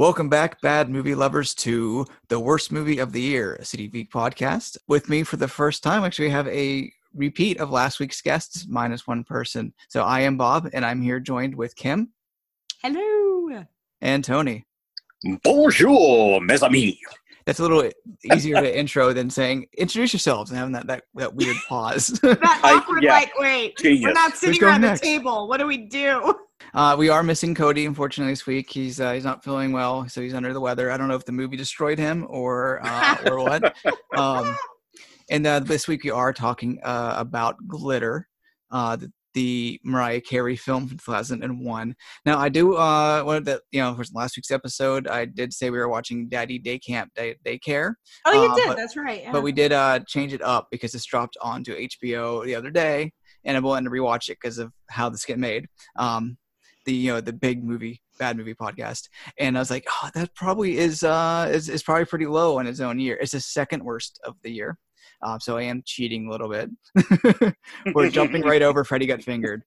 Welcome back, bad movie lovers, to the worst movie of the year, a City Geek podcast. With me for the first time, actually, we have a repeat of last week's guests, minus one person. So I am Bob, and I'm here joined with Kim Hello. and Tony. Bonjour, mes amis. That's a little easier to intro than saying introduce yourselves and having that that, that weird pause. That I- awkward, yeah. like, wait, we're not sitting around next? the table. What do we do? Uh, we are missing Cody, unfortunately, this week. He's uh, he's not feeling well, so he's under the weather. I don't know if the movie destroyed him or uh, or what. Um, and uh, this week we are talking uh, about Glitter, uh, the, the Mariah Carey film from 2001. Now I do uh, one of the you know for last week's episode I did say we were watching Daddy Day Camp Day Daycare, Oh, you did. but- That's right. yeah. but we did uh, change it up because this dropped onto HBO the other day, and I wanted to rewatch it because of how this get made. Um, the you know the big movie bad movie podcast, and I was like, oh, that probably is uh is, is probably pretty low in its own year. It's the second worst of the year. Um, so I am cheating a little bit. We're jumping right over Freddy Got Fingered.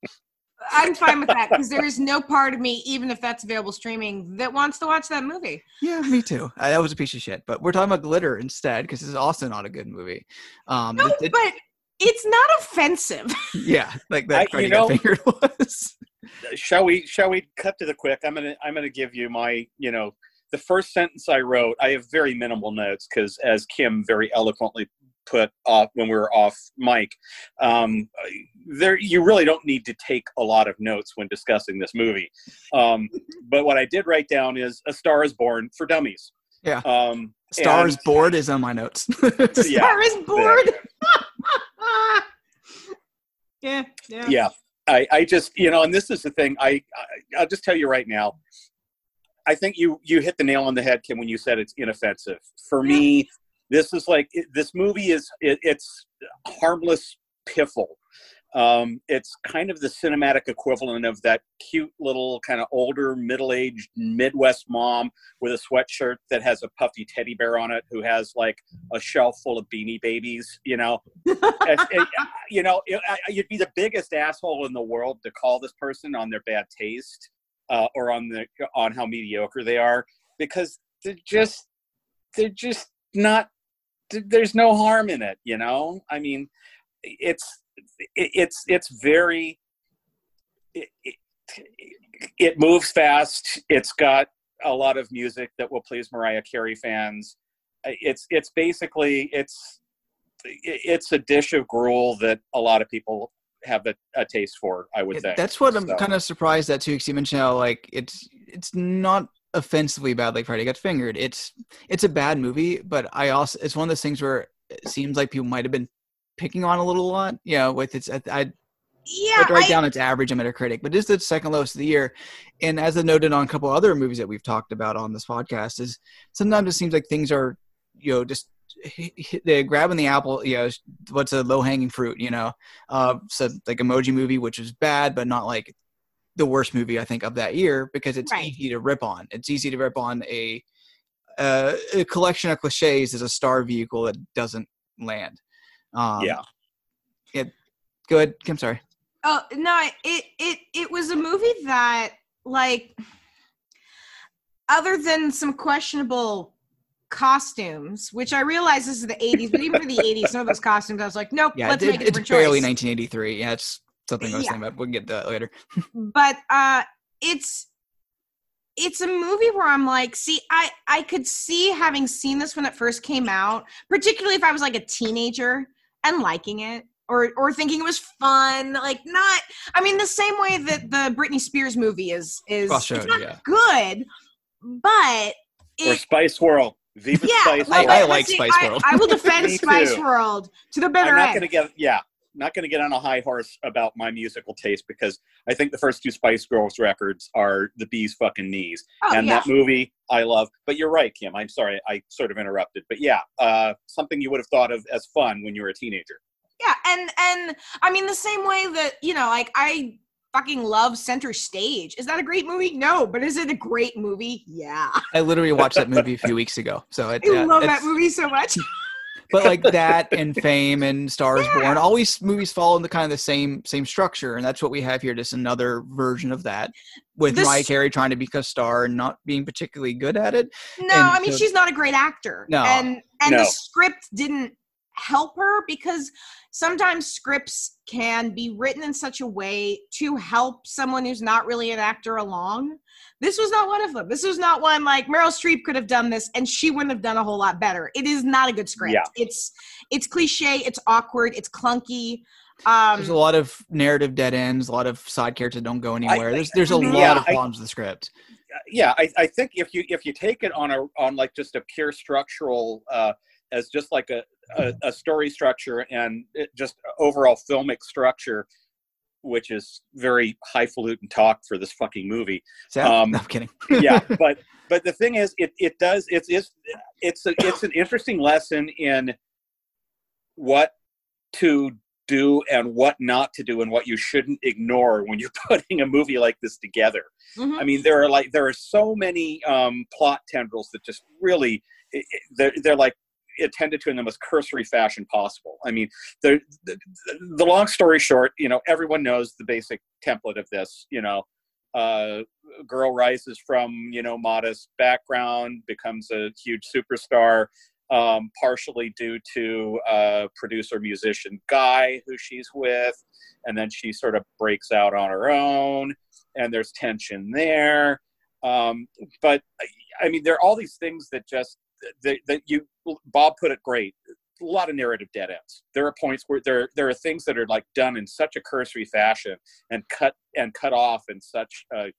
I'm fine with that because there is no part of me, even if that's available streaming, that wants to watch that movie. Yeah, me too. Uh, that was a piece of shit. But we're talking about Glitter instead because this is also not a good movie. Um, No, it- it- but it's not offensive. yeah, like that I- Freddy you Got Fingered was. Shall we? Shall we cut to the quick? I'm gonna. I'm gonna give you my. You know, the first sentence I wrote. I have very minimal notes because, as Kim very eloquently put off when we were off mic, um, there you really don't need to take a lot of notes when discussing this movie. Um, but what I did write down is "A Star Is Born" for dummies. Yeah. Um, Stars and- board is on my notes. Yeah. Star is bored. yeah, yeah. yeah i i just you know and this is the thing i, I i'll just tell you right now. I think you you hit the nail on the head kim when you said it's inoffensive. For me this is like this movie is it, it's harmless piffle um, it's kind of the cinematic equivalent of that cute little kind of older middle-aged midwest mom with a sweatshirt that has a puffy teddy bear on it who has like a shelf full of beanie babies you know It's- it- you know, it, I- you'd be the biggest asshole in the world to call this person on their bad taste uh, or on the on how mediocre they are because they're just they're just not. There's no harm in it, you know. I mean, it's it, it's it's very. It, it, it moves fast. It's got a lot of music that will please Mariah Carey fans. It's it's basically it's it's a dish of gruel that a lot of people have a, a taste for. I would say That's what I'm kind of surprised at too. Because you mentioned how like it's it's not offensively bad like Freddy Got Fingered. It's it's a bad movie, but I also it's one of those things where it seems like people might have been picking on a little lot. You know, with its I, Yeah, I'd write I- down its average on Metacritic, but this is the second lowest of the year. And as I noted on a couple other movies that we've talked about on this podcast, is sometimes it seems like things are, you know, just they're grabbing the apple. You know, what's a low hanging fruit? You know, uh, so like Emoji Movie, which is bad, but not like the worst movie I think of that year because it's Right. easy to rip on. It's easy to rip on a uh, a collection of cliches as a star vehicle that doesn't land. Um, yeah, Go ahead. I'm sorry. Oh no, it it it was a movie that like other than some questionable costumes, which I realize this is the 80s, but even for the 80s, some of those costumes, I was like, nope, Yeah, let's it, make a it's different barely choice. 1983. Yeah, it's something I was Yeah. thinking about. We'll get to that later. But uh it's it's a movie where I'm like, see, I I could see having seen this when it first came out, particularly if I was like a teenager and liking it. Or, or thinking it was fun, like not. I mean, the same way that the Britney Spears movie is is Crossroad, it's not yeah. good, but or Spice World. Viva yeah, Spice like, World. I but like see, Spice I- World. I, will defend Spice too. World to the bitter I'm bitter not end. going to get yeah, not going to get on a high horse about my musical taste because I think the first two Spice Girls records are the bee's fucking knees, oh, and yeah. that movie I love. But you're right, Kim. I'm sorry I sort of interrupted, but yeah, uh, something you would have thought of as fun when you were a teenager. Yeah, and and I mean the same way that you know, like I fucking love Center Stage. Is that a great movie? No, but is it a great movie? Yeah, I literally watched that movie a few weeks ago. So it, I yeah, love that movie so much. but like that and Fame and Stars Yeah. Born, all these movies follow the kind of the same same structure, and that's what we have here. Just another version of that, with This- Mariah Carey trying to be a star and not being particularly good at it. No, And I mean so- she's not a great actor. No. And and No. the script didn't help her because sometimes scripts can be written in such a way to help someone who's not really an actor along. This was not one of them. This was not one like Meryl Streep could have done this and she wouldn't have done a whole lot better. It is not a good script. Yeah. It's it's cliche, it's awkward, it's clunky. Um There's a lot of narrative dead ends, a lot of side characters that don't go anywhere. there's there's a Mhm. lot Yeah, of I- problems with the script. yeah I, I think if you if you take it on a on like just a pure structural uh as just like a a, a story structure and it just overall filmic structure which is very highfalutin talk for this fucking movie Is Um, no, I'm kidding. yeah but but the thing is it it does it's it's it's a, it's an interesting lesson in what to do and what not to do and what you shouldn't ignore when you're putting a movie like this together mhm. I mean, there are like there are so many um, plot tendrils that just really i- i- they're they're like attended to in the most cursory fashion possible. I mean, the, the the long story short, you know, everyone knows the basic template of this. You know, uh, girl rises from you know modest background, becomes a huge superstar. Um, partially due to uh, producer musician guy who she's with, and then she sort of breaks out on her own and there's tension there. Um, but I mean, there are all these things that just that, you Bob put it great. A lot of narrative dead ends. There are points where there there are things that are like done in such a cursory fashion and cut and cut off in such a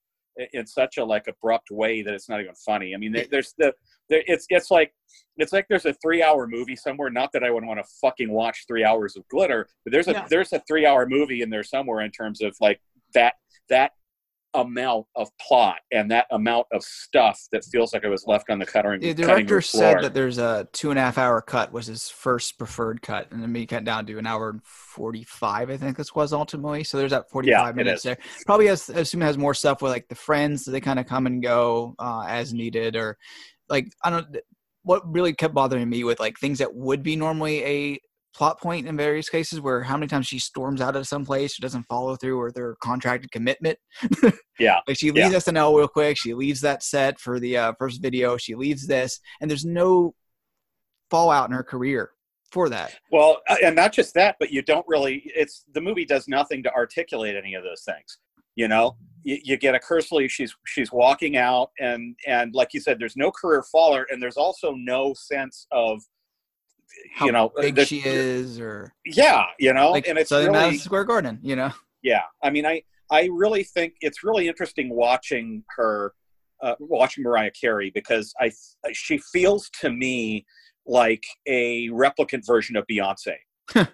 in such a like abrupt way that it's not even funny. I mean, there, there's the there, it's it's like it's like there's a three hour movie somewhere. Not that I would want to fucking watch three hours of glitter, but there's a Yeah. there's a three hour movie in there somewhere in terms of like that that amount of plot and that amount of stuff that feels like it was left on the cutting, The director said that there's a two and a half hour cut was his first preferred cut, and then he cut down to an hour and forty five. I think this was ultimately. So there's that forty five Yeah, minutes there. Probably has I assume it has more stuff with like the friends. So they kind of come and go uh, as needed, or like I don't. What really kept bothering me with like things that would be normally a plot point in various cases, where how many times she storms out of some place, she doesn't follow through with their contracted commitment. Yeah. Like she leaves SNL real quick. She leaves that set for the uh, first video. She leaves this, and there's no fallout in her career for that. Well, and not just that, but you don't really. It's the movie does nothing to articulate any of those things. You know, you, you get a cursory. She's she's walking out, and and like you said, there's no career faller, and there's also no sense of, How you know, big the- she is, or Yeah, you know, like and it's Southern really Madison Square Garden. You know, yeah. I mean, I I really think it's really interesting watching her, uh, watching Mariah Carey because I she feels to me like a replicant version of Beyonce. Yeah.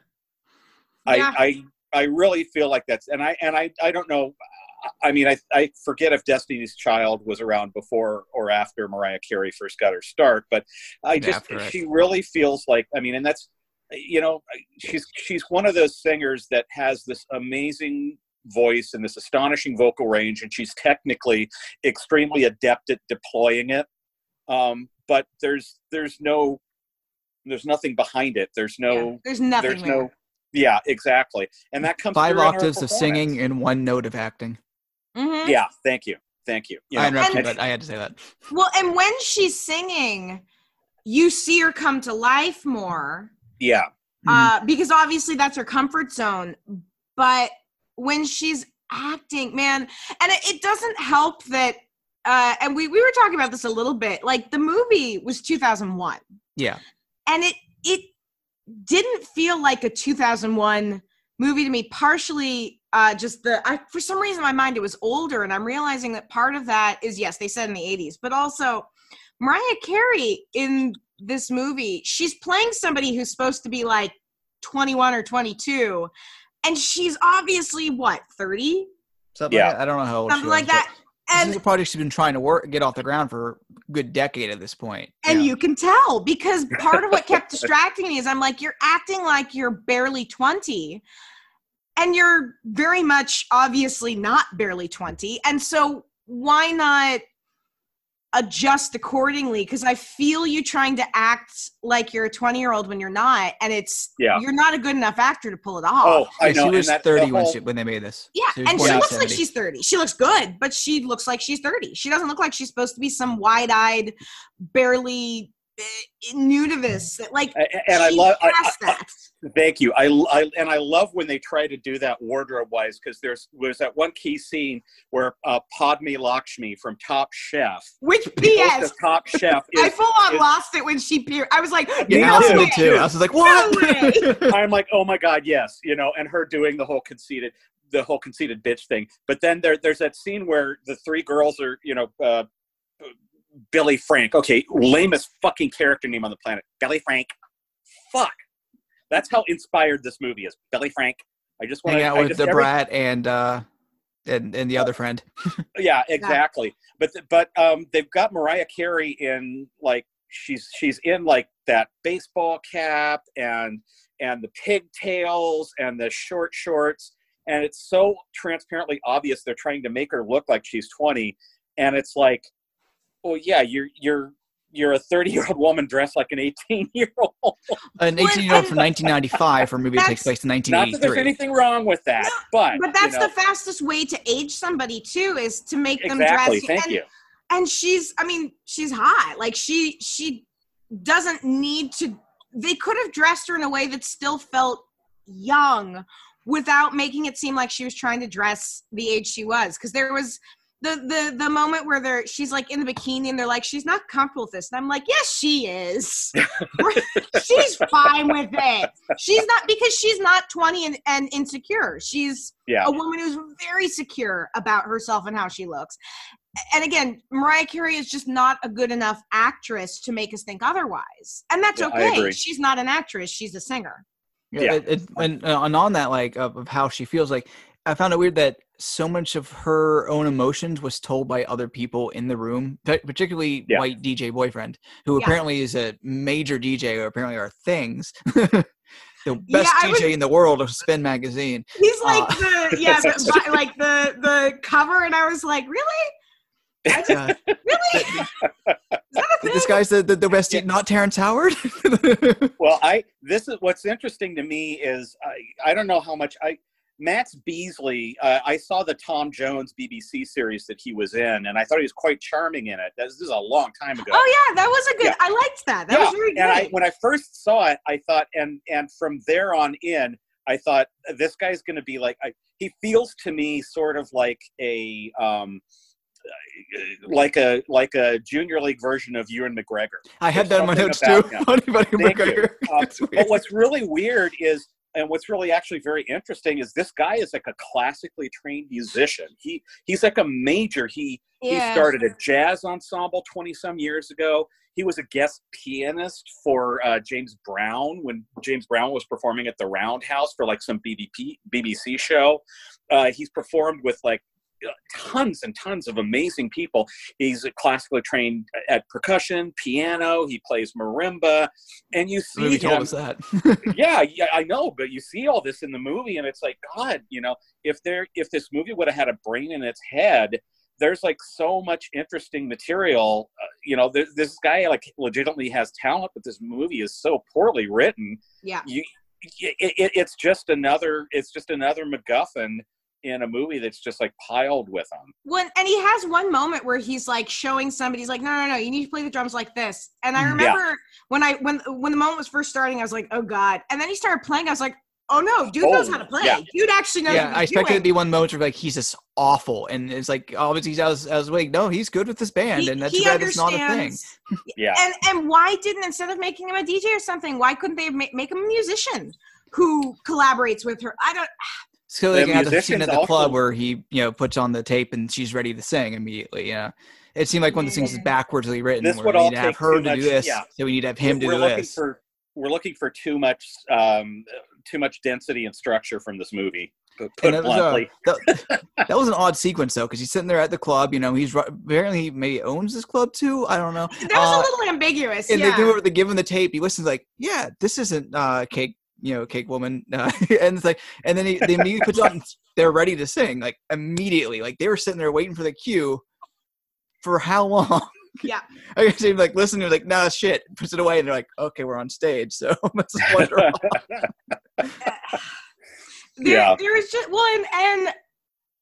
I, I I really feel like that's and I and I I don't know. I mean, I I forget if Destiny's Child was around before or after Mariah Carey first got her start, but I just After it. she really feels like I mean, and that's you know she's she's one of those singers that has this amazing voice and this astonishing vocal range, and she's technically extremely adept at deploying it. Um, but there's there's no there's nothing behind it. There's no Yeah, there's nothing there's no yeah exactly and that comes five through in her octaves of singing performance. and one note of acting. Mhm. yeah thank you thank you, you I interrupted, and- but I had to say that. Well, and when she's singing, you see her come to life more. yeah uh, because obviously that's her comfort zone. But when she's acting, man, and it, it doesn't help that. Uh, and we, we were talking about this a little bit. Like the movie was 2001, Yeah, and it it didn't feel like a 2001 movie to me. Partially, uh, just the I, for some reason in my mind it was older, and I'm realizing that part of that is yes, they said in the 80s, but also Mariah Carey in this movie, she's playing somebody who's supposed to be like 21 or 22, and she's obviously what 30, something Yeah. like that. I don't know how old she something was, like that. but This And is a project she's been trying to work get off the ground for a good decade at this point. and Yeah. you can tell because part of what kept distracting me is I'm like, you're acting like you're barely 20, and you're very much obviously not barely 20. And so, why not adjust accordingly because I feel you trying to act like you're a 20 year old when you're not, and it's Yeah. you're not a good enough actor to pull it off. Oh, I Yeah, know. she and was that- the 30 when, she, when they made this. Yeah, She and she in looks like she's 30. She looks good, but she looks like she's 30. She doesn't look like she's supposed to be some wide-eyed, barely uh, nudivist. Like, and I love. I, I, that. Thank you. I, I and I love when they try to do that wardrobe wise because there's there's that one key scene where uh, Padma Lakshmi from Top Chef. Which P.S. Top Chef I full on is- lost it when she peered. I was like, Yeah, no way. too. I was like, what? way. I'm like, oh my god, yes, you know, and her doing the whole conceited, the whole conceited bitch thing. But then there, there's that scene where the three girls are, you know, uh, Billy Frank. Okay, lamest fucking character name on the planet, Billy Frank. Fuck, that's how inspired this movie is. Billy Frank. I just want to Hang out I with just, the every- brat and uh and and the other friend. Yeah, exactly. But but um, they've got Mariah Carey in like she's she's in like that baseball cap and and the pigtails and the short shorts and it's so transparently obvious they're trying to make her look like she's 20 and it's like well yeah you're you're you're a 30 year old woman dressed like an 18 year old An 18 year old from 1995 for a movie that takes place in not that there's 1983. anything wrong with that but But that's you know, the fastest way to age somebody too, is to make them exactly dress. thank and, you and she's, I mean, she's hot. Like she, she doesn't need to. They could have dressed her in a way that still felt young, without making it seem like she was trying to dress the age she was. Because there was the the the moment where they're she's like in the bikini and they're like she's not comfortable with this, and I'm like, yes, she is. she's fine with it. She's not because she's not 20 and, and insecure. She's yeah a woman who's very secure about herself and how she looks. And again, Mariah Carey is just not a good enough actress to make us think otherwise. And that's Yeah, okay. She's not an actress, she's a singer. Yeah. It, it, and, uh, and on that, like of, of how she feels, like I found it weird that so much of her own emotions was told by other people in the room, particularly Yeah. white DJ boyfriend, who Yeah. apparently is a major DJ, or apparently are things. the best I DJ was- in the world of Spin Magazine. He's like Uh, the yeah, the, like the the cover, and I was like, really? Just, Uh, really? Is that a this guy's the, the, the best, not Terrence Howard. Well, I this is what's interesting to me is I I don't know how much I Max Beesley. Uh, I saw the Tom Jones BBC series that he was in, and I thought he was quite charming in it. This is a long time ago. Oh yeah, that was a good. Yeah. I liked that. That Yeah, was very good. and I when I first saw it, I thought, and and from there on in, I thought this guy's going to be like. I, he feels to me sort of like a. Um, like a like a junior league version of Ewan McGregor. I had There's that in my notes too. him. Funny about Thank. McGregor. Uh, But what's really weird is, and what's really actually very interesting is this guy is like a classically trained musician. He he's like a major. He he started a jazz ensemble twenty some years ago. He was a guest pianist for uh, James Brown when James Brown was performing at the Roundhouse for like some BBC BBC show. Uh, he's performed with like tons and tons of amazing people. He's classically trained at percussion, piano. He plays marimba, and you The see movie told us that. yeah, yeah, I know, but you see all this in the movie, and it's like, God, you know, if there, if this movie would have had a brain in its head, there's like so much interesting material. Uh, you know, th- this guy like legitimately has talent, but this movie is so poorly written. yeah. You, it, it, it's just another, it's just another MacGuffin in a movie that's just like piled with them. when and he has one moment where he's like showing somebody he's like no no no you need to play the drums like this and i Mm. remember when i when when the moment was first starting i was like oh god and then he started playing i was like oh no dude knows Oh, how to play yeah. dude actually knows yeah, what I expected it to be one moment where like he's just awful, and it's like obviously I was I was like, no, he's good with this band, He- and that's he bad it's not a thing. understands. Yeah. and and why didn't instead of making him a dj or something why couldn't they make, make him a musician who collaborates with her i don't So The they can have the scene at the club also- where he you know puts on the tape and she's ready to sing immediately. Yeah, it seemed like one of the things is Yeah. backwardsly written. This where would we all need to have her to much, do this, yeah. so we need to have him we're do looking this. for we're looking for too much um, too much density and structure from this movie. Put And it that was, uh, bluntly. that, that was an odd sequence though, because he's sitting there at the club. You know, he's ru- apparently he maybe owns this club too. I don't know. that was Uh, a little ambiguous and yeah they give him, they give him the tape. He listens like, yeah, this isn't uh, cake, you know, cake woman. Uh, and it's like, and then he they immediately put on. They're ready to sing like immediately. Like they were sitting there waiting for the cue. For how long? Yeah. I guess they'd like listen. They're like, "No, shit." Puts it away, and they're like, "Okay, we're on stage." So let's just wander off. there, Yeah. there is just well and, and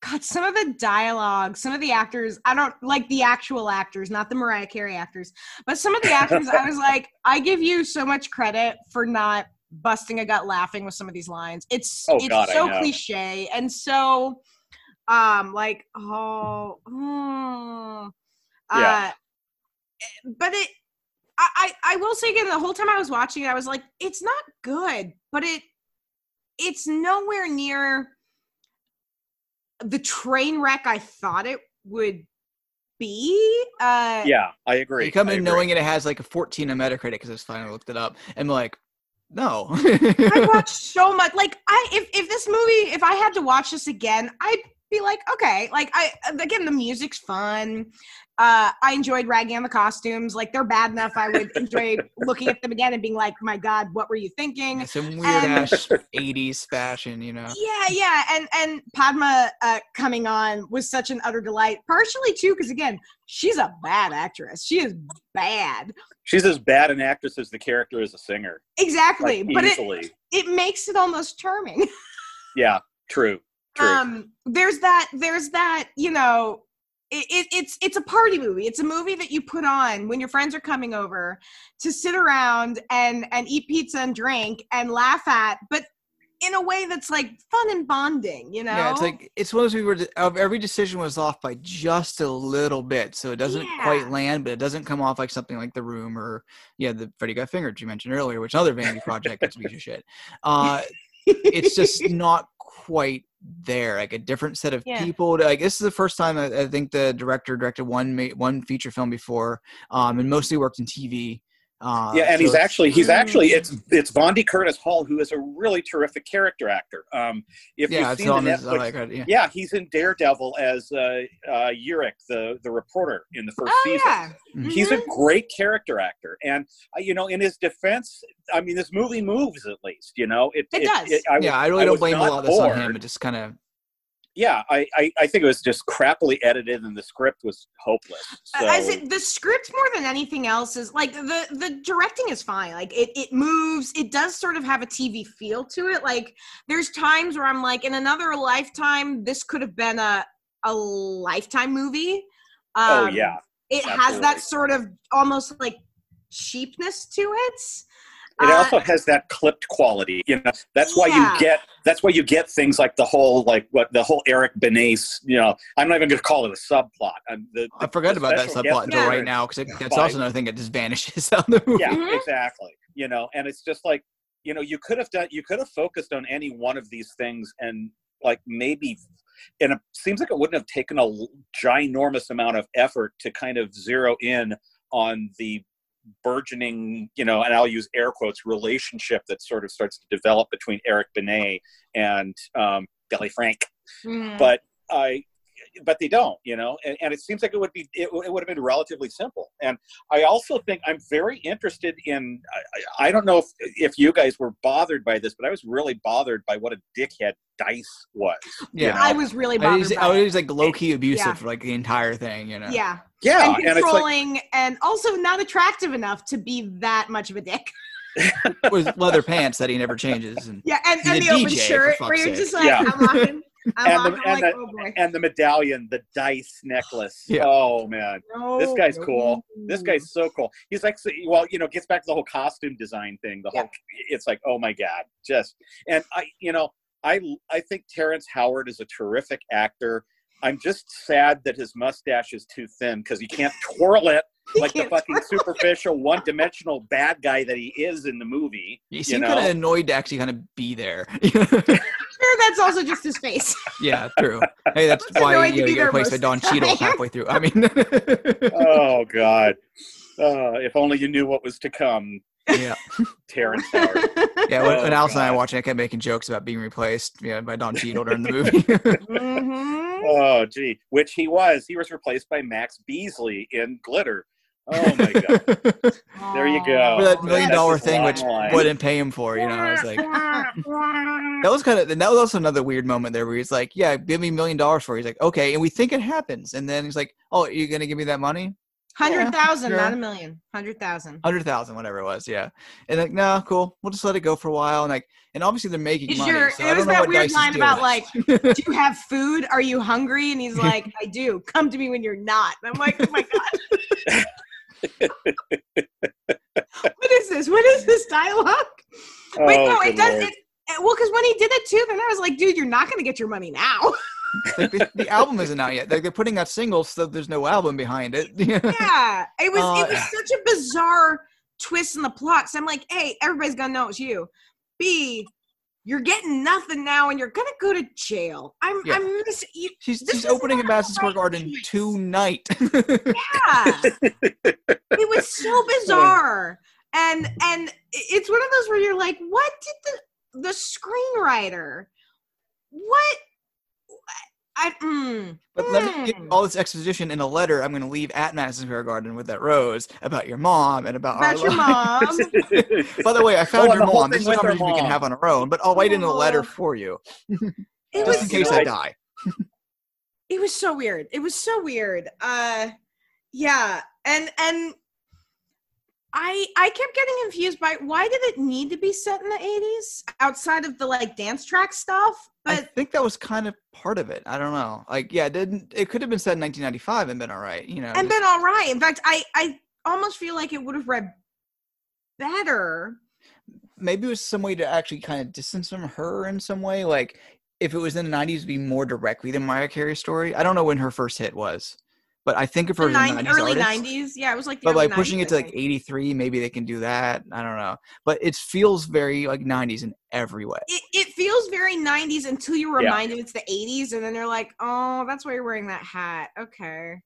god some of the dialogue some of the actors i don't like the actual actors not the mariah carey actors but some of the actors i was like i give you so much credit for not busting a gut laughing with some of these lines it's Oh, it's God, so cliche and so um like oh mm, Yeah. uh, but it I, I I will say again the whole time I was watching it I was like it's not good but it it's nowhere near the train wreck I thought it would be. Uh, yeah, I agree. You come I in agree. knowing it has like a 14 on Metacritic because I just finally looked it up, and like, no. I watched so much. Like I, if if this movie, if I had to watch this again, I'd be like, okay. Like I again, the music's fun. Uh, I enjoyed ragging on the costumes. Like they're bad enough. I would enjoy looking at them again and being like, my God, what were you thinking? Some weird And- ass 80s fashion, you know. Yeah, yeah, and and Padma uh, coming on was such an utter delight. Partially too, because again, she's a bad actress. She is bad. She's as bad an actress as the character is a singer. Exactly, Like, but it it makes it almost charming. Yeah, true. True. um there's that there's that you know it, it, it's it's a party movie it's a movie that you put on when your friends are coming over to sit around and and eat pizza and drink and laugh at but in a way that's like fun and bonding you know Yeah, it's like it's one of those we were every decision was off by just a little bit, so it doesn't Yeah. quite land, but it doesn't come off like something like The Room or yeah, the Freddy Got Fingered you mentioned earlier, which another vanity project that's a piece of shit. Uh, it's just not quite there. Like a different set of Yeah. people. Like this is the first time I, I think the director directed one one feature film before, um, and mostly worked in TV. Uh, yeah, and so he's actually he's actually it's it's Vondie Curtis Hall who is a really terrific character actor. Um, if yeah, you've seen the Netflix, like, yeah. yeah, he's in Daredevil as uh, uh, Urich, the the reporter in the first oh season. yeah He's a Mhm. great character actor, and uh, you know, in his defense, I mean, this movie moves at least. You know, it, It does. I, yeah, I really don't blame a lot of this on him. It just kind of Yeah, I, I, I think it was just crappily edited, and the script was hopeless. So, As it, the script more than anything else is like the the directing is fine. Like it it moves. It does sort of have a TV feel to it. Like there's times where I'm like, in another lifetime, this could have been a a lifetime movie. oh Um, yeah, it has that sort of almost like cheapness to it. It Uh, also has that clipped quality. You know, that's why Yeah. you get that's why you get things like the whole like what the whole Eric Benet. You know, I'm not even going to call it a subplot. I'm, the, I forgot the about that subplot until right now because that's also another thing that just vanishes out of the movie. yeah Mhm. exactly you know and it's just like you know you could have done you could have focused on any one of these things and like maybe and it seems like it wouldn't have taken a ginormous amount of effort to kind of zero in on the burgeoning you know and i'll use air quotes relationship that sort of starts to develop between eric benet and um, billy frank mm. but I, but they don't, you know, and, and it seems like it would be, it, it would have been relatively simple. And I also think I'm very interested in, I, I- I don't know if, if you guys were bothered by this, but I was really bothered by what a dickhead Dice was. you Yeah. know? I was really I bothered was, by oh, I was like low key abusive Yeah. for like the entire thing, you know. yeah, yeah. and And like, controlling, and also not attractive enough to be that much of a dick. With leather pants that he never changes. And Yeah, and, and the open DJ, for shirt where you're sake. just like, Yeah. I'm walking, I'm And the- and like, the- oh and the medallion, the dice necklace. Yeah. Oh man. This No, guy's no. cool. This guy's so cool. He's like, so- well, you know, gets back to the whole costume design thing. The Yeah. whole, it's like, oh my god, just and I, you know, I I think Terrence Howard is a terrific actor. I'm just sad that his mustache is too thin because he can't twirl it like the fucking superficial, one-dimensional bad guy that he is in the movie. he You seemed know? kind of annoyed to actually kind of be there. Sure, that's also just his face. yeah, true. Hey, that's why annoying to you know, be you get there replaced by Don Cheadle halfway through. I mean, Oh God. Uh, if only you knew what was to come, yeah, Terrence Howard. yeah. When, Oh, when Alice and I God. watching, I kept making jokes about being replaced, yeah, by Don Cheadle during the movie. Mhm. Oh, gee, which he was. He was replaced by Max Beesley in Glitter. Oh my god. There you go. For that million that's dollar his thing, which line. wouldn't pay him for, you know. I was like, that was kind of, and that was also another weird moment there where he's like, "Yeah, give me a million dollars for." it. He's like, "Okay," and we think it happens, and then he's like, "Oh, are you're gonna give me that money?" Hundred thousand, sure. not a million. Hundred thousand. hundred thousand, whatever it was. Yeah, and like, no, cool. We'll just let it go for a while. And like, and obviously they're making Is money. your so it I was don't know that what weird Dice is line about like, do you have food? Are you hungry? And he's like, I do. Come to me when you're not. And I'm like, oh my god. What is this? What is this dialogue? Wait, Oh, no, it does. It, it- well, because when he did it too, then I was like, dude, you're not going to get your money now. like, the, the album isn't out yet. Like, they're putting out singles, so there's no album behind it. yeah, it was. Uh, it was such a bizarre twist in the plot. So I'm like, hey, everybody's gonna know it's you. B, you're getting nothing now, and you're gonna go to jail. I'm. Yeah. I'm miss you. she's she's opening in Madison Square Garden choice. tonight. Yeah, it was so bizarre, and and it's one of those where you're like, what did the the screenwriter? What? I. Mm, But let me give all this exposition in a letter I'm going to leave at Madison Square Garden with that rose about your mom and about, about our your li- mom. By the way, I found Oh, your mom. This is a conversation we can have on our own, but I'll write in a letter Oh. for you It just was in case so- I die. it was so weird it was so weird uh yeah and and i i kept getting confused by why did it need to be set in the 80s outside of the like dance track stuff But I think that was kind of part of it. I don't know. Like, yeah, it didn't it could have been said in 1995 and been all right, you know. and just- been all right in fact i i almost feel like it would have read better maybe it was some way to actually kind of distance from her in some way. Like, if it was in the 90s, it'd be more directly the Mariah Carey story. I don't know when her first hit was, but I think of her the as a 90s early artist. 90s yeah it was like the but early like pushing 90s, it to like 83 maybe they can do that i don't know but it feels very like 90s in every way it, it feels very 90s until you're Yeah. reminded it's the 80s and then they're like oh that's why you're wearing that hat okay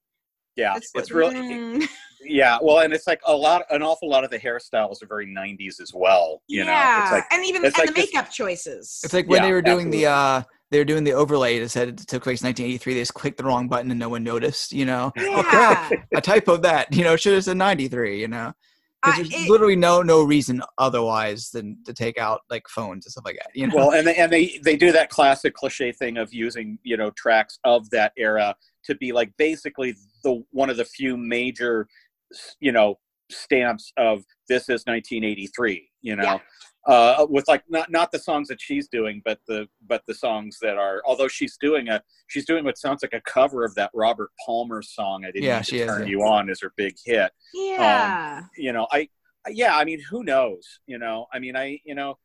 yeah, It's it's like, really mm. yeah. Well, and it's like a lot, an awful lot of the hairstyles are very '90s as well. You know, yeah, it's like and even it's and like the this- makeup choices. it's like when Yeah, they were doing the uh they were doing the overlay that said it took place in 1983 they just clicked the wrong button and no one noticed you know? Yeah, oh typoed that you know should have said 93 you know? Because there's it- literally no no reason otherwise than to take out like phones and stuff like that you know? Well, and they, and they they do that classic cliche thing of using you know tracks of that era to be like basically the one of the few major you know stamps of this is 1983 you know uh with like not not the songs that she's doing but the but the songs that are although she's doing a she's doing what sounds like a cover of that robert palmer song i didn't Yeah, she to is, turn yeah. you on is her big hit yeah. you know i yeah i mean who knows you know i mean i you know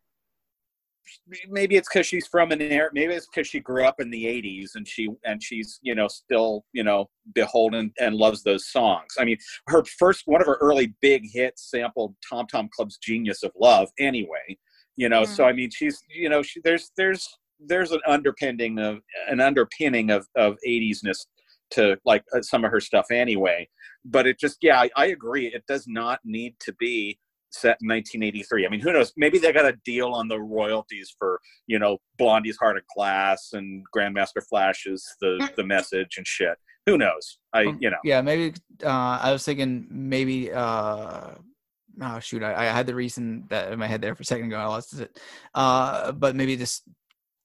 maybe it's because she's from an era maybe it's because she grew up in the 80s and she and she's you know still you know beholden and loves those songs. I mean her first one of her early big hits sampled tom tom club's genius of love anyway you know so i mean she's you know she, there's there's there's an underpinning of an underpinning of of 80s-ness to like uh, some of her stuff anyway. But it just yeah I, I agree. It does not need to be set in 1983 i mean who knows? Maybe they got a deal on the royalties for you know blondie's heart of glass and grandmaster Flash's the the message and shit. Who knows? I Um, you know. Yeah maybe uh i was thinking maybe uh oh shoot I, I had the reason that in my head there for a second ago i lost it. Uh but maybe just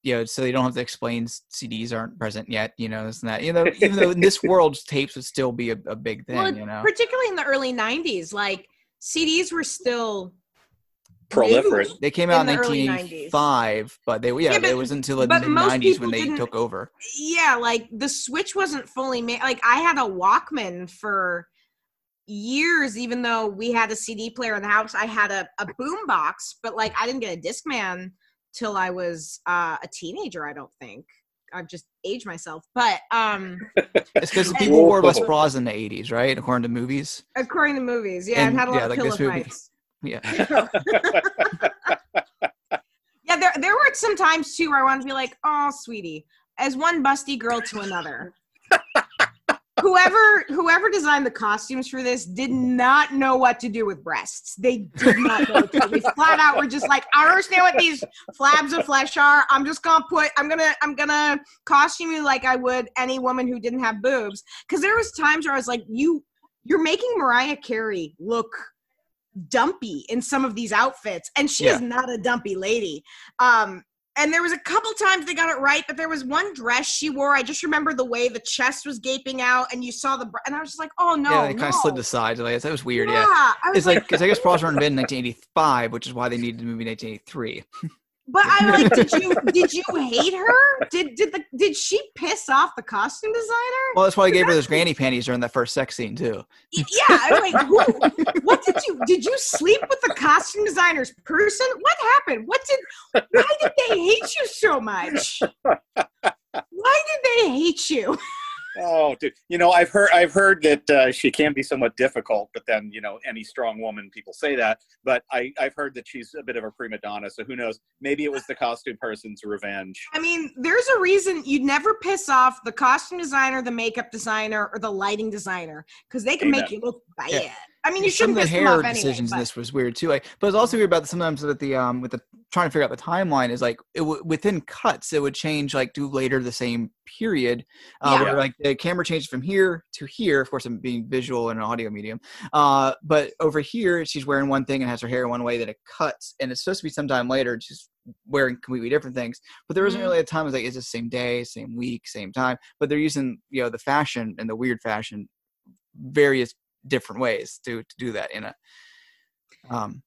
you know so they don't have to explain cds aren't present yet you know this and that. You know even though in this world tapes would still be a, a big thing Well, you know? particularly in the early '90s, like CDs were still proliferate new. they came out in in, the early 90s. 1985 but they yeah, Yeah, but- it was until the mid 90s when they took over Yeah, like the switch wasn't fully made. Like I had a Walkman for years, even though we had a CD player in the house. I had a, a boom box, but like I didn't get a Discman till I was uh, a teenager. I don't think I've just aged myself. But um, it's because people wore less bras in the 80s right according to movies according to movies, yeah, and, And, had a lot yeah, of like pillow this movie. fights. yeah Yeah, there there were some times too where I wanted to be like, "Oh, sweetie," as one busty girl to another. Whoever whoever designed the costumes for this did not know what to do with breasts. They did not know. What to do. They flat out were just like, "I don't understand what these flabs of flesh are. I'm just gonna put. I'm gonna. I'm gonna costume you like I would any woman who didn't have boobs." Because there was times where I was like, "You, you're making Mariah Carey look." dumpy in some of these outfits and she is not a dumpy lady um and there was a couple times they got it right, but there was one dress she wore. I just remember the way the chest was gaping out, and you saw the, br- and I was just like, "Oh no!" yeah, they no. kind of slid the sides. Like, that was weird. Yeah, I was it's like because I guess Paul's weren't invented in 1985, which is why they needed the movie in 1983. But I'm like, did you did you hate her? Did did the did she piss off the costume designer? Well, that's why they gave her those granny panties during that first sex scene too. Yeah, I'm like, who, what did you did you sleep with the costume designer's person? What happened? What did why did they hate you so much? Why did they hate you? Oh, dude. You know, I've heard I've heard that uh, she can be somewhat difficult, but then you know, any strong woman, people say that. But I I've heard that she's a bit of a prima donna. So who knows? Maybe it was the costume person's revenge. I mean, there's a reason you'd never piss off the costume designer, the makeup designer, or the lighting designer because they can make you look bad. Yeah. I mean, you Some shouldn't of the hair off anyway. decisions in this was weird too. Like, but it's also weird about sometimes that the um with the trying to figure out the timeline is like it w- within cuts it would change like do later the same period. Uh, Yeah. where like the camera changed from here to here. Of course, I'm being visual in an audio medium. Uh, but over here she's wearing one thing and has her hair one way. Then it cuts and it's supposed to be sometime later. She's wearing completely different things. But there wasn't Mhm. really a time. It was like it's the same day, same week, same time. But they're using you know the fashion and the weird fashion various different ways to to do that in a um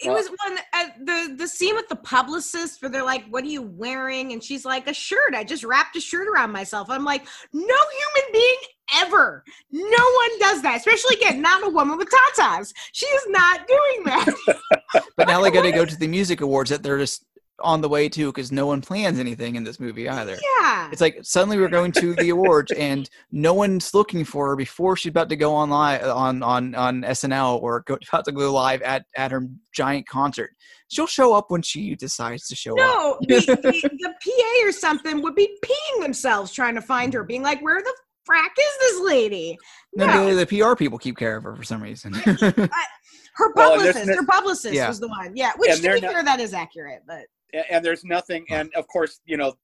it Well- was one uh, the the scene with the publicist where they're like what are you wearing? And she's like a shirt. I just wrapped a shirt around myself. I'm like no human being ever. No one does that especially again not a woman with tatas. She is not doing that. But now they got to go to the music awards that they're just on the way to because no one plans anything in this movie either yeah it's like suddenly we're going to the awards and no one's looking for her before she's about to go on live uh, on on on SNL or go, about to go live at at her giant concert. She'll show up when she decides to show up. no the, the, the pa or something would be peeing themselves trying to find her being like where the frack is this lady No, no. the, the PR people keep care of her for some reason. her Well, and there's publicist no- her publicist Yeah. was the one yeah which And to be not- fair that is accurate but A- And there's nothing. And of course, you know,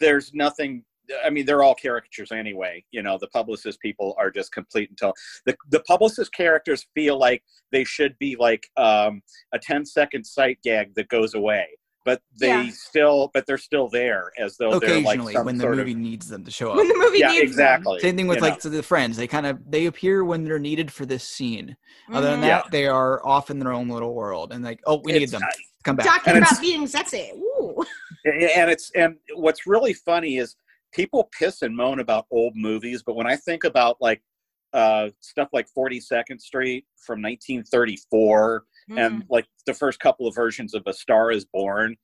there's nothing. I mean, they're all caricatures anyway. You know, the publicist people are just complete until the the publicist characters feel like they should be like um, a 10 second sight gag that goes away, but they Yeah. still, but they're still there as though they're like Occasionally, when the movie of needs them to show up. when the movie yeah, needs them. exactly. Same thing with you like know. to the friends. They kind of they appear when they're needed for this scene. Other than Mhm. Yeah. that, they are off in their own little world and like, oh, we need It's- them. Come back. talking And about being sexy. Ooh. and it's and what's really funny is people piss and moan about old movies but when i think about like uh stuff like 42nd street from 1934 Mm-hmm. and like the first couple of versions of a star is born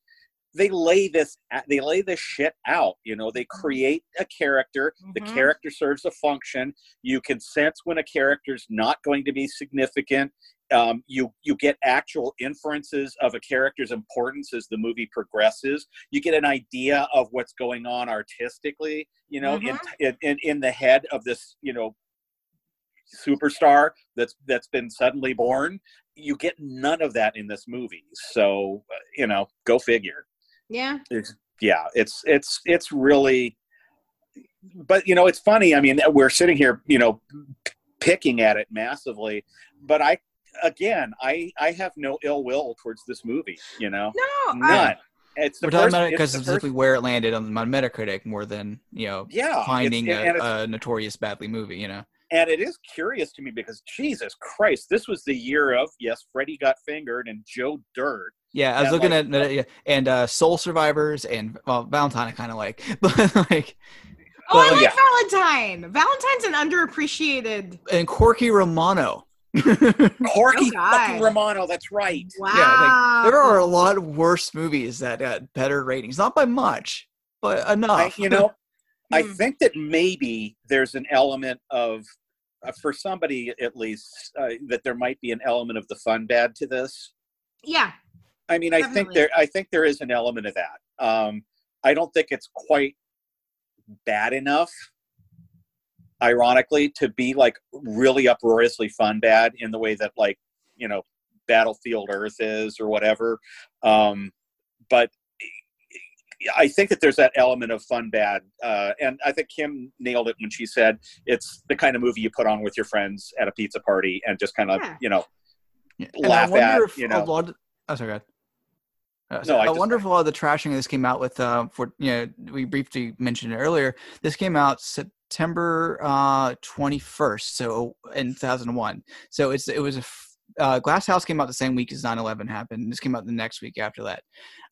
they lay this they lay this shit out you know they create a character the Mhm. character serves a function you can sense when a character's not going to be significant um, you you get actual inferences of a character's importance as the movie progresses. You get an idea of what's going on artistically you know in, in in in the head of this you know superstar that's that's been suddenly born. You get none of that in this movie. So you know go figure. Yeah. it's, yeah it's it's it's really but you know it's funny. I mean we're sitting here you know picking at it massively but i again i i have no ill will towards this movie you know No, none I, it's the We're talking about it because specifically first- where it landed on, on Metacritic more than you know yeah finding and a, it's- a notorious badly movie. You know, and it is curious to me because jesus christ this was the year of yes Freddy got fingered and joe dirt yeah, I was And, looking like, at yeah, and uh, Soul Survivors and well, Valentine. I kind of like, but like oh, I like yeah. Valentine. Valentine's an underappreciated. and Corky Romano. Corky God. fucking romano that's right Wow. there are a lot of worse movies that got better ratings, not by much, but I, enough. you know i Hmm. think that maybe there's an element of uh, for somebody at least uh, that there might be an element of the fun bad to this Yeah. i mean i think there i think there is an element of that um i don't think it's quite bad enough ironically to be like really uproariously fun bad in the way that like you know battlefield earth is or whatever um but I think that there's that element of fun bad, uh, and I think Kim nailed it when she said it's the kind of movie you put on with your friends at a pizza party and just kind of Yeah. you know Yeah. And I laugh wonder at, if you know. a lot. Of, oh, sorry, go ahead. Uh, No, so I a just- wonderful uh, the trashing this came out with uh for you know we briefly mentioned it earlier. This came out September uh 21st, so in 2001. So it's it was a f- uh, Glass House came out the same week as 9/11 happened. This came out the next week after that.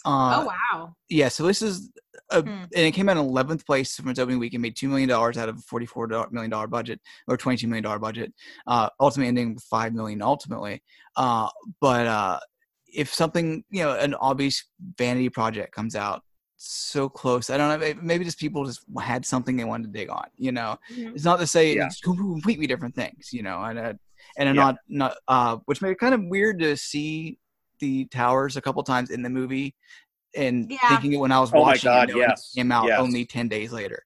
Uh, oh wow. yeah, so this is a, Hmm. and it came out in 11th place from its opening week and made two million dollars out of a 44 million dollar budget or 22 million dollar budget. Uh, ultimately ending with five million ultimately. Uh, but uh, if something you know an obvious vanity project comes out so close, I don't know. Maybe just people just had something they wanted to dig on. You know, Mhm. it's not to say Yeah. it's completely different things. You know, and uh, and Yeah. not not uh, which made it kind of weird to see the towers a couple times in the movie and Yeah. thinking it when I was Oh watching God, it, knowing it came out yes. only 10 days later.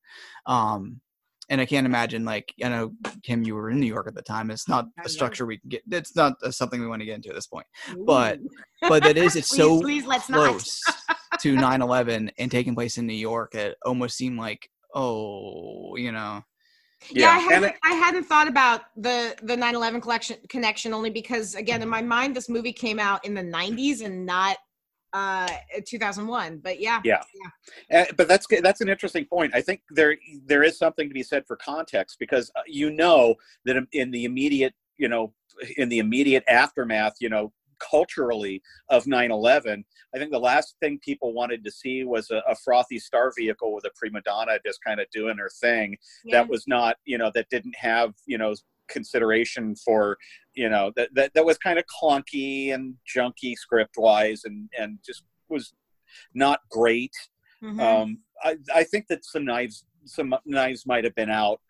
Um, and I can't imagine like, I know Kim, you were in New York at the time. It's not a structure we can get. It's not something we want to get into at this point, but- Ooh. but that is, it's please, so please let's not. Close to 9-11 and taking place in New York. It almost seemed like, oh, you know, Yeah, I hadn't it- I hadn't thought about the the 9/11 collection connection only because again in my mind this movie came out in the 90s and not uh 2001. But yeah. Yeah. Uh, but that's that's an interesting point. I think there there is something to be said for context because uh, you know that in- in the immediate you know in the immediate aftermath you know culturally of 9-11 i think the last thing people wanted to see was a, a frothy star vehicle with a prima donna just kind of doing her thing Yeah. that was not you know that didn't have you know consideration for you know that that, that was kind of clunky and junky script wise and and just was not great Mhm. um, I, I think that some knives, some knives might have been out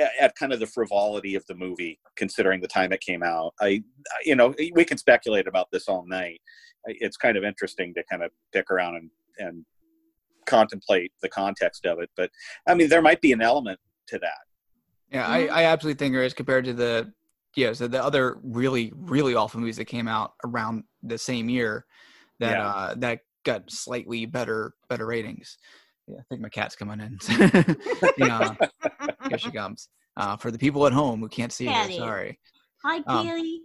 at, at kind of the frivolity of the movie, considering the time it came out. I, you know, we can speculate about this all night. It's kind of interesting to kind of pick around and and contemplate the context of it. But I mean, there might be an element to that. Yeah. I, I absolutely think there is compared to the yeah, so the other really really awful movies that came out around the same year that Yeah. uh that got slightly better better ratings. Yeah, I think my cat's coming in. yeah, here she comes. Uh, for the people at home who can't see her, sorry. Hi, um, Keely.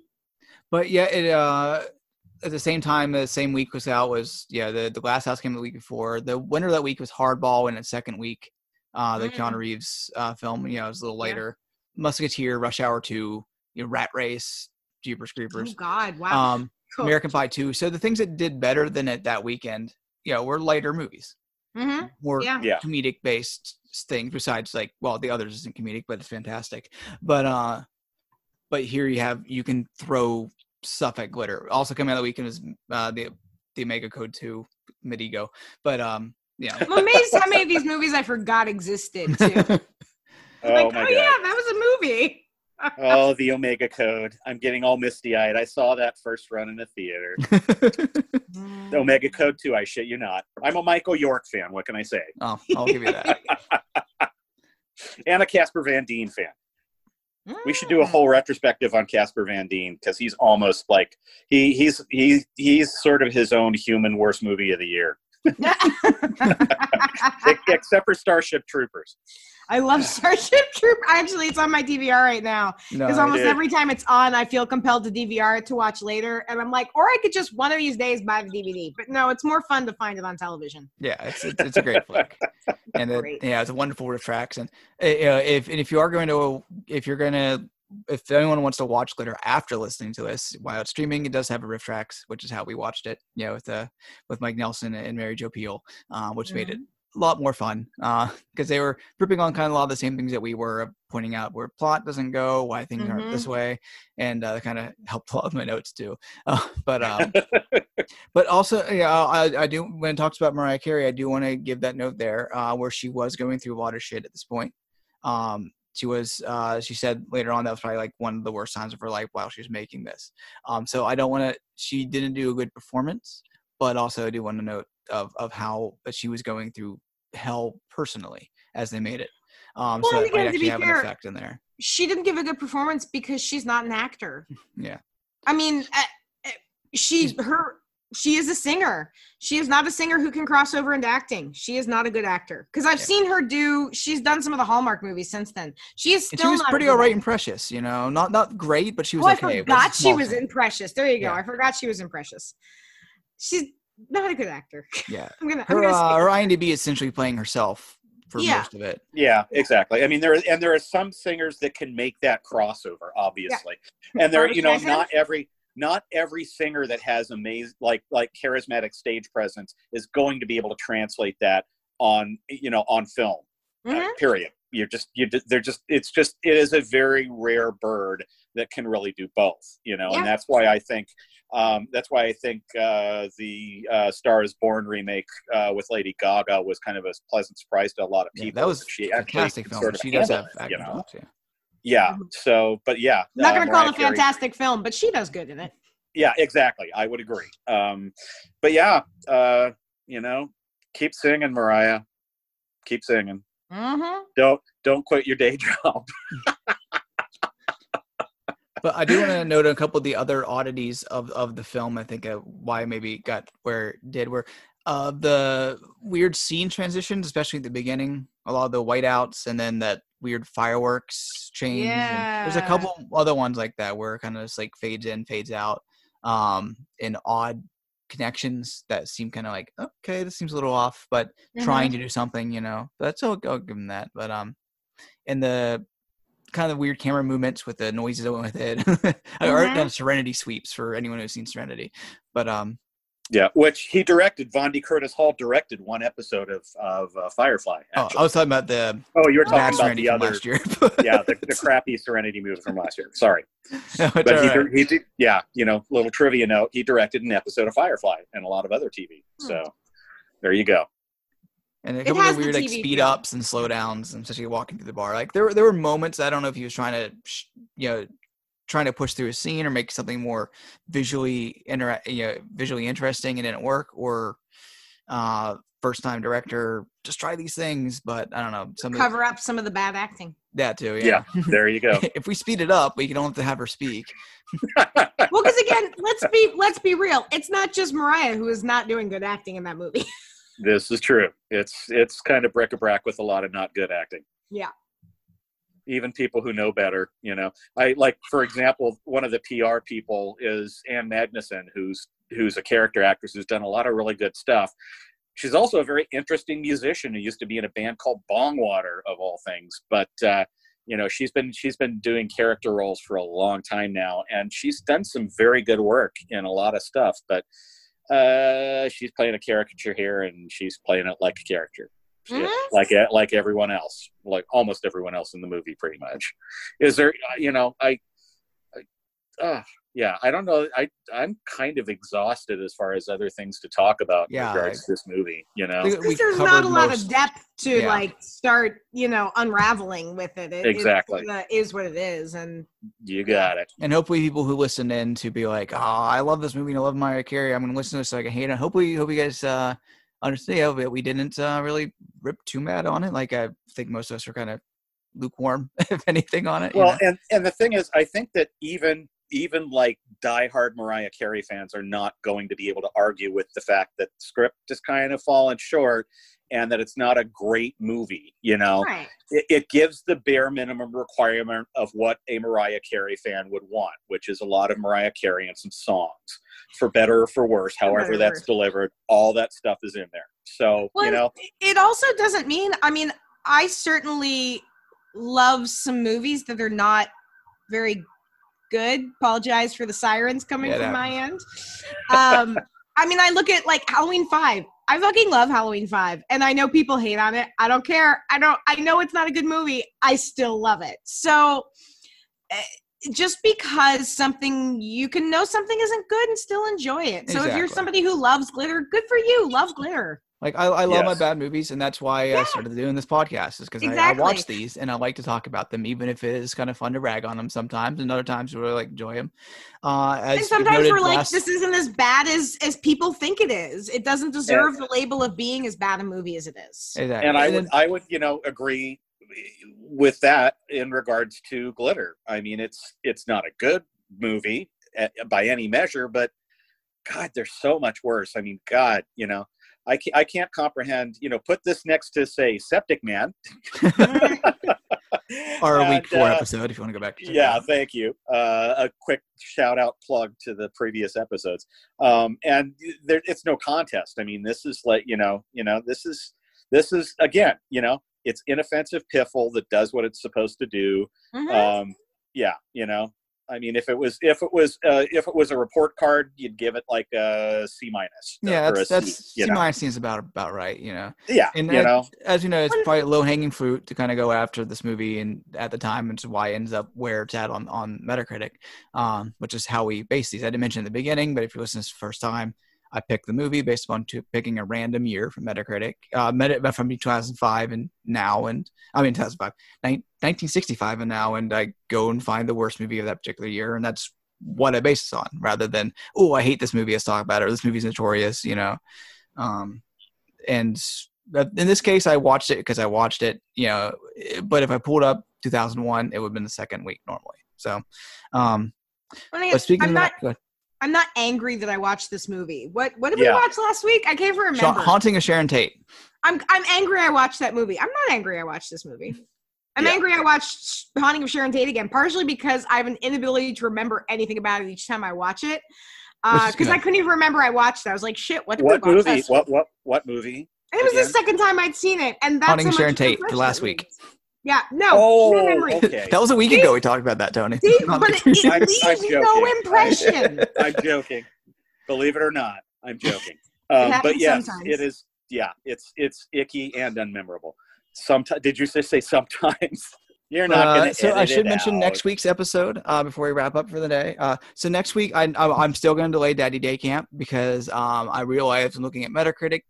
But yeah, it uh at the same time, the same week was out was yeah the the Glass House came the week before. The winner of that week was Hardball in its second week. Uh, the Mm. Keanu Reeves uh, film, you know, it was a little Yeah. later. Musketeer, Rush Hour Two, you know, Rat Race, Jeepers Creepers. Oh God! Wow. um, Cool. American Pie Two. So the things that did better than it that weekend, you know, were lighter movies, mm-hmm. more Yeah. Yeah. comedic based things. Besides, like, well, the others isn't comedic, but it's fantastic. But uh, but here you have you can throw stuff at glitter. Also coming out of the weekend is uh, the the Omega Code Two Megiddo. But um, yeah. I'm amazed how many of these movies I forgot existed too. Oh like, my oh god! yeah, that was a movie. Oh, the Omega Code. I'm getting all misty eyed. I saw that first run in the theater. The Omega Code too. I shit you not. I'm a Michael York fan. What can I say? oh, I'll give you that. And a Casper Van Dien fan. We should do a Mm. whole retrospective on Casper Van Dien because he's almost like he he's he he's sort of his own human worst movie of the year, Ex- except for Starship Troopers. I love Starship Troopers. Actually, it's on my DVR right now No, because almost every time it's on, I feel compelled to DVR it to watch later, and I'm like, or I could just one of these days buy the DVD. But no, it's more fun to find it on television. yeah, it's it's, it's a great flick, and it, yeah, it's a wonderful RiffTrax. And uh, if and if you are going to if you're going to if anyone wants to watch glitter after listening to this while it's streaming, it does have a RiffTrax, which is how we watched it. Yeah, with uh with Mike Nelson and Mary Jo Pehl, uh, which made it a lot more fun because they were ripping on kind of a lot of the same things that we were uh, pointing out where plot doesn't go, why things aren't this way, and uh, kind of helped a lot of my notes too. Uh, but um, but also, yeah, I, I do when it talks about Mariah Carey, I do want to give that note there uh, where she was going through a lot of shit at this point. Um, she was, uh, she said later on that was probably like one of the worst times of her life while she was making this. Um, so I don't want to. She didn't do a good performance, but also I do want to note of of how that she was going through hell personally as they made it. Um, Well, so that might to actually be have fair, an effect in there. She didn't give a good performance because she's not an actor. Yeah. I mean, uh, uh, she's her. She is a singer. She is not a singer who can cross over into acting. She is not a good actor because I've Yeah. seen her do. She's done some of the Hallmark movies since then. She is And still she was not pretty alright actor. in Precious, you know, not not great, but she was oh, okay. I It was forgot she was thing. in Precious. There you go. Yeah. I forgot she was in Precious. She's not a good actor. Yeah, I'm gonna. I'm her gonna uh, her IMDb is essentially playing herself for Yeah. most of it. Yeah, exactly. I mean, there are, and there are some singers that can make that crossover, obviously, and there, Barbra you know, not every not every singer that has amazing like like charismatic stage presence is going to be able to translate that on you know on film. uh, Mhm. period. You're just you. They're just. It's just. It is a very rare bird that can really do both. You know, Yeah. and that's why I think. Um, that's why I think uh, the uh, Star is Born remake uh, with Lady Gaga was kind of a pleasant surprise to a lot of Yeah, people. that was she a fantastic could film. sort of she does have it, acting you know. chops, yeah. Yeah. Mhm. So, but yeah, I'm not uh, going to call it Mariah a Carey- fantastic film, but she does good in it. Yeah, exactly. I would agree. Um, but yeah, uh, you know, keep singing, Mariah. Keep singing. Mm-hmm. Don't don't quit your day job. But I do want to note a couple of the other oddities of, of the film. I think uh, why maybe got where it did where uh, the weird scene transitions, especially at the beginning, a lot of the whiteouts, and then that weird fireworks change. and there's a couple other ones like that where it kind of just like fades in, fades out, um, in odd connections that seem kind of like okay, this seems a little off, but Mm-hmm. trying to do something, you know. That's I'll, I'll give them that. But um, and the kind of weird camera movements with the noises that went with it, or Mhm. uh, Serenity sweeps for anyone who's seen Serenity. But um, Yeah, which he directed. Vondie Curtis Hall directed one episode of of uh, Firefly. oh, I was talking about the Oh, you were bad talking about Serenity the other. last year. yeah, the, the crappy Serenity movie from last year. Sorry, No, but he, all right. dir- he did. Yeah, you know, little trivia note: he directed an episode of Firefly and a lot of other TV. Hmm. So there you go. And a It couple of has the the weird like speed ups and slow downs, and especially walking through the bar. Like there were there were moments I don't know if he was trying to sh- you know trying to push through a scene or make something more visually inter- you know visually interesting and it didn't work or uh first time director just try these things but I don't know some of the- Cover up some of the bad acting. that too Yeah, yeah, there you go. if we speed it up we don't have to have her speak Well, because again, let's be let's be real. It's not just Mariah who is not doing good acting in that movie. this is true. It's it's kind of bric-a-brac with a lot of not good acting. Yeah. Even people who know better, you know. I like, for example, one of the PR people is Ann Magnuson, who's who's a character actress who's done a lot of really good stuff. She's also a very interesting musician who used to be in a band called Bongwater, of all things. But uh, you know, she's been she's been doing character roles for a long time now, and she's done some very good work in a lot of stuff. But uh, she's playing a caricature here, and she's playing it like a character, She- Mhm. like like everyone else, like almost everyone else in the movie, pretty much. Is there, uh, you know, I, I uh, yeah, I don't know. I I'm kind of exhausted as far as other things to talk about in Yeah, regards to this movie. You know, I think we Because there's not a lot most- of depth to yeah. like start, you know, unraveling with it. it Exactly. It uh, is what it is, and you got it. and hopefully people who listen in to be like, oh, I love this movie and I love Mariah Carey. I'm gonna listen to this so I can hate it. Hopefully, hope you guys uh, understand yeah, that we didn't uh, really rip too mad on it. Like I think most of us are kind of lukewarm, if anything, on it. you Well, know? and and the thing is, I think that even even like diehard Mariah Carey fans are not going to be able to argue with the fact that the script has kind of fallen short and that it's not a great movie. You know, right. it, it gives the bare minimum requirement of what a Mariah Carey fan would want, which is a lot of Mariah Carey and some songs, for better or for worse. However, or that's worse. delivered, all that stuff is in there. So Well, you know, it also doesn't mean. I mean, I certainly love some movies that are not very good. Apologize for the sirens coming Yeah, from my end. Um, I mean, I look at like Halloween Five. I fucking love Halloween Five, and I know people hate on it. I don't care. I don't. I know it's not a good movie. I still love it. So. Just because something you can know something isn't good and still enjoy it. So if you're somebody who loves glitter, good for you. Love glitter. Like I, I love my bad movies, and that's why I started doing this podcast. Is because I, I watch these and I like to talk about them, even if it is kind of fun to rag on them sometimes, and other times we really like enjoy them. Uh, as and sometimes we're like, last- this isn't as bad as as people think it is. It doesn't deserve the label of being as bad a movie as it is. exactly. and I would I would you know agree with that in regards to Glitter. I mean, it's it's not a good movie eh, by any measure, but God, there's so much worse. I mean, God, you know, I can't, I can't comprehend. You know, put this next to say Septic Man. our And, week four uh, episode. If you want to go back. to yeah out. thank you uh, a quick shout out plug to the previous episodes um, and there, it's no contest i mean this is like you know you know this is this is again you know it's inoffensive piffle that does what it's supposed to do Mhm. um, yeah you know i mean if it was if it was uh, if it was a report card you'd give it like a c minus Yeah, or a that's C, that's C minus seems about about right. You know, yeah and you uh, know as you know, it's When- probably low hanging fruit to kind of go after this movie, and at the time, which is why it ends up where it's at on on Metacritic, um, which is how we base these. I didn't mention at the beginning, but if you listen to this first time, I picked the movie based upon two, picking a random year from Metacritic, uh, Meta from 2005 and now, and I mean 2005, nine- 1965 and now, and I go and find the worst movie of that particular year, and that's what I base this on, rather than oh I hate this movie, let's talk about it, or this movie's notorious, you know. Um, and in this case, I watched it because I watched it, you know. But if I pulled up 2001, it would have been the second week normally. So, um, but speaking I'm of not that. I'm not angry that I watched this movie. What what did we watch last week? I can't even Sha- remember. Haunting of Sharon Tate. I'm I'm angry I watched that movie. I'm not angry I watched this movie. I'm Yeah. angry I watched Haunting of Sharon Tate again, partially because I have an inability to remember anything about it each time I watch it. Which is uh, Because I couldn't even remember I watched it. I was like, shit, what did what we watch movie what what what movie And it was the second time I'd seen it, and that's Haunting how of much Sharon Tate, the last it week. Leaves. Yeah, no, Oh, no memory. okay. that was a week See? ago. We talked about that, Tony. See, but it, it I'm- leaves I'm no impression. I'm joking. Believe it or not, I'm joking. Um, but happens yes, sometimes. it is. Yeah, it's it's icky and unmemorable. Sometimes, did you just say sometimes? You're not Uh, going to. so I should mention next week's episode uh, before we wrap up for the day. Uh, so next week, I, I, I'm still going to delay Daddy Day Camp because um, I realized in looking at Metacritic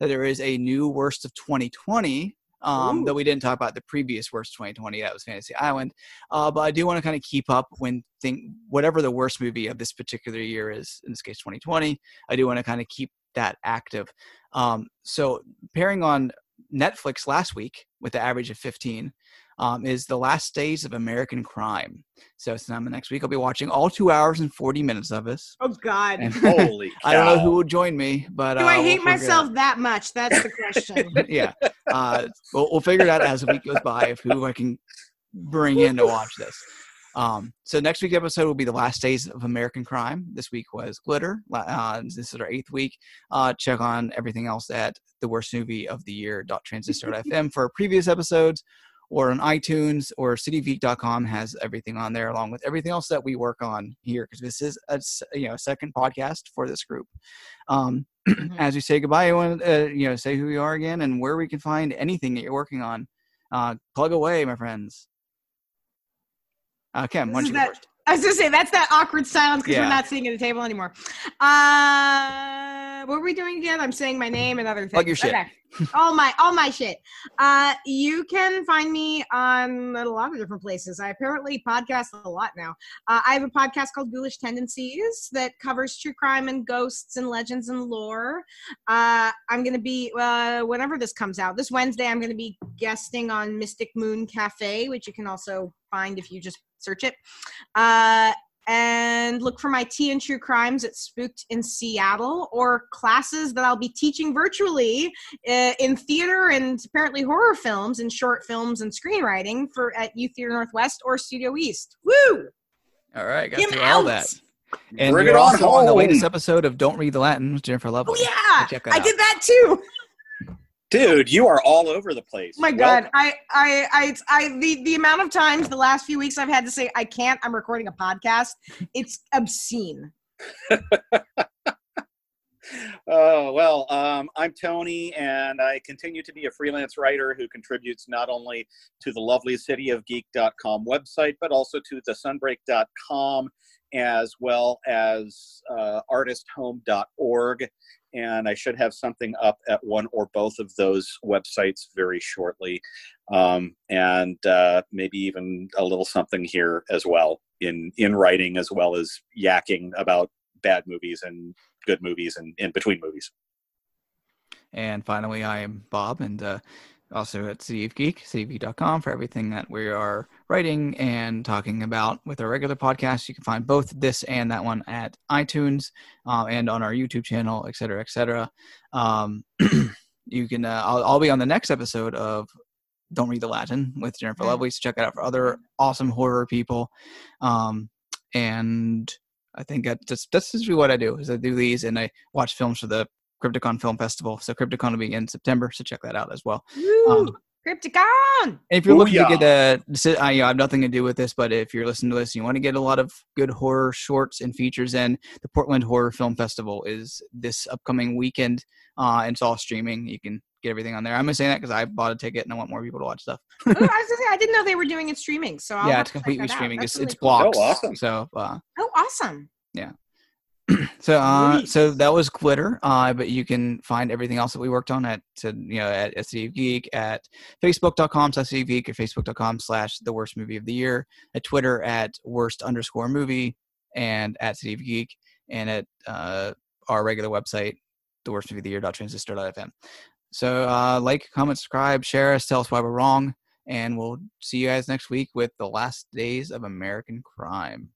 that there is a new worst of 2020 um, Ooh. that we didn't talk about the previous worst 2020. That was Fantasy Island. Uh, but I do want to kind of keep up when think whatever the worst movie of this particular year is. In this case, 2020. I do want to kind of keep that active. Um, so pairing on Netflix last week with the average of 15 um, is The Last Days of American Crime. So sometime next week, I'll be watching all two hours and 40 minutes of this. Oh God. And Holy I don't know who will join me, but Do uh, I we'll hate figure it out. myself that much? That's the question. yeah, uh, we'll, we'll figure it out as the week goes by of who I can bring in to watch this. Um, so next week's episode will be the last days of American Crime. This week was Glitter. Uh, this is our eighth week. Uh, check on everything else at the worst movie of the year transistor.fm for previous episodes, or on iTunes or citygeek.com has everything on there along with everything else that we work on here because this is a you know second podcast for this group. Um, as we say goodbye, I want to uh, you know say who you are again and where we can find anything that you're working on. Uh, plug away, my friends. Uh, Kim, why don't you that- first? I was gonna say that's that awkward silence because Yeah. we're not sitting at the table anymore. Uh, what were we doing again? I'm saying my name and other things. Plug your shit. Okay. all my all my shit. Uh, you can find me on a lot of different places. I apparently podcast a lot now. Uh, I have a podcast called Ghoulish Tendencies that covers true crime and ghosts and legends and lore. Uh, I'm gonna be uh, whenever this comes out this Wednesday. I'm gonna be guesting on Mystic Moon Cafe, which you can also find if you just search it. Uh, and look for my tea and true crimes at Spooked in Seattle or classes that I'll be teaching virtually uh, in theater and apparently horror films and short films and screenwriting for at Youth Theater Northwest or Studio East. Woo! All right, got Get through all that. And Bring you're it on also on the latest episode of Don't Read the Latin with Jennifer Oh yeah, Check that I out. did that too. Dude, you are all over the place. Oh my god, I, I, I, I, the the amount of times the last few weeks I've had to say I can't. I'm recording a podcast. It's obscene. Oh, well, um, I'm Tony, and I continue to be a freelance writer who contributes not only to the lovely city of geek.com website, but also to the sunbreak.com as well as uh, artisthome.org. And I should have something up at one or both of those websites very shortly. Um, and uh, maybe even a little something here as well in, in writing, as well as yakking about bad movies and good movies and in between movies. And finally, I am Bob, and uh, also at City of Geek, cityofgeek.com for everything that we are writing and talking about with our regular podcast. You can find both this and that one at iTunes uh, and on our YouTube channel, et cetera, et cetera. Um, you can, uh, I'll, I'll be on the next episode of Don't Read the Latin with Jennifer Mm. Lovely. So check it out for other awesome horror people. Um, and I think that that's that's just what I do is I do these and I watch films for the Crypticon Film Festival. So Crypticon will be in September, so check that out as well. Woo! Um, Crypticon. if you're looking to get a, si- I, you know, I have nothing to do with this, but if you're listening to this, and you want to get a lot of good horror shorts and features in, the Portland Horror Film Festival is this upcoming weekend, uh, and it's all streaming. You can get everything on there. I'm just saying that because I bought a ticket and I want more people to watch stuff. Ooh, I was gonna say I didn't know they were doing it streaming. So I'll yeah, have it's completely streaming. It's really it's cool. blocks. Oh, awesome. So uh, Oh, awesome. so uh, so that was glitter uh but you can find everything else that we worked on at to, you know at SCD Geek at facebook.com slash Geek or facebook.com slash the worst movie of the year at twitter at worst underscore movie and at City of Geek and at uh our regular website the worst movie of the year transistor.fm so uh like comment subscribe share us tell us why we're wrong and we'll see you guys next week with the last days of American crime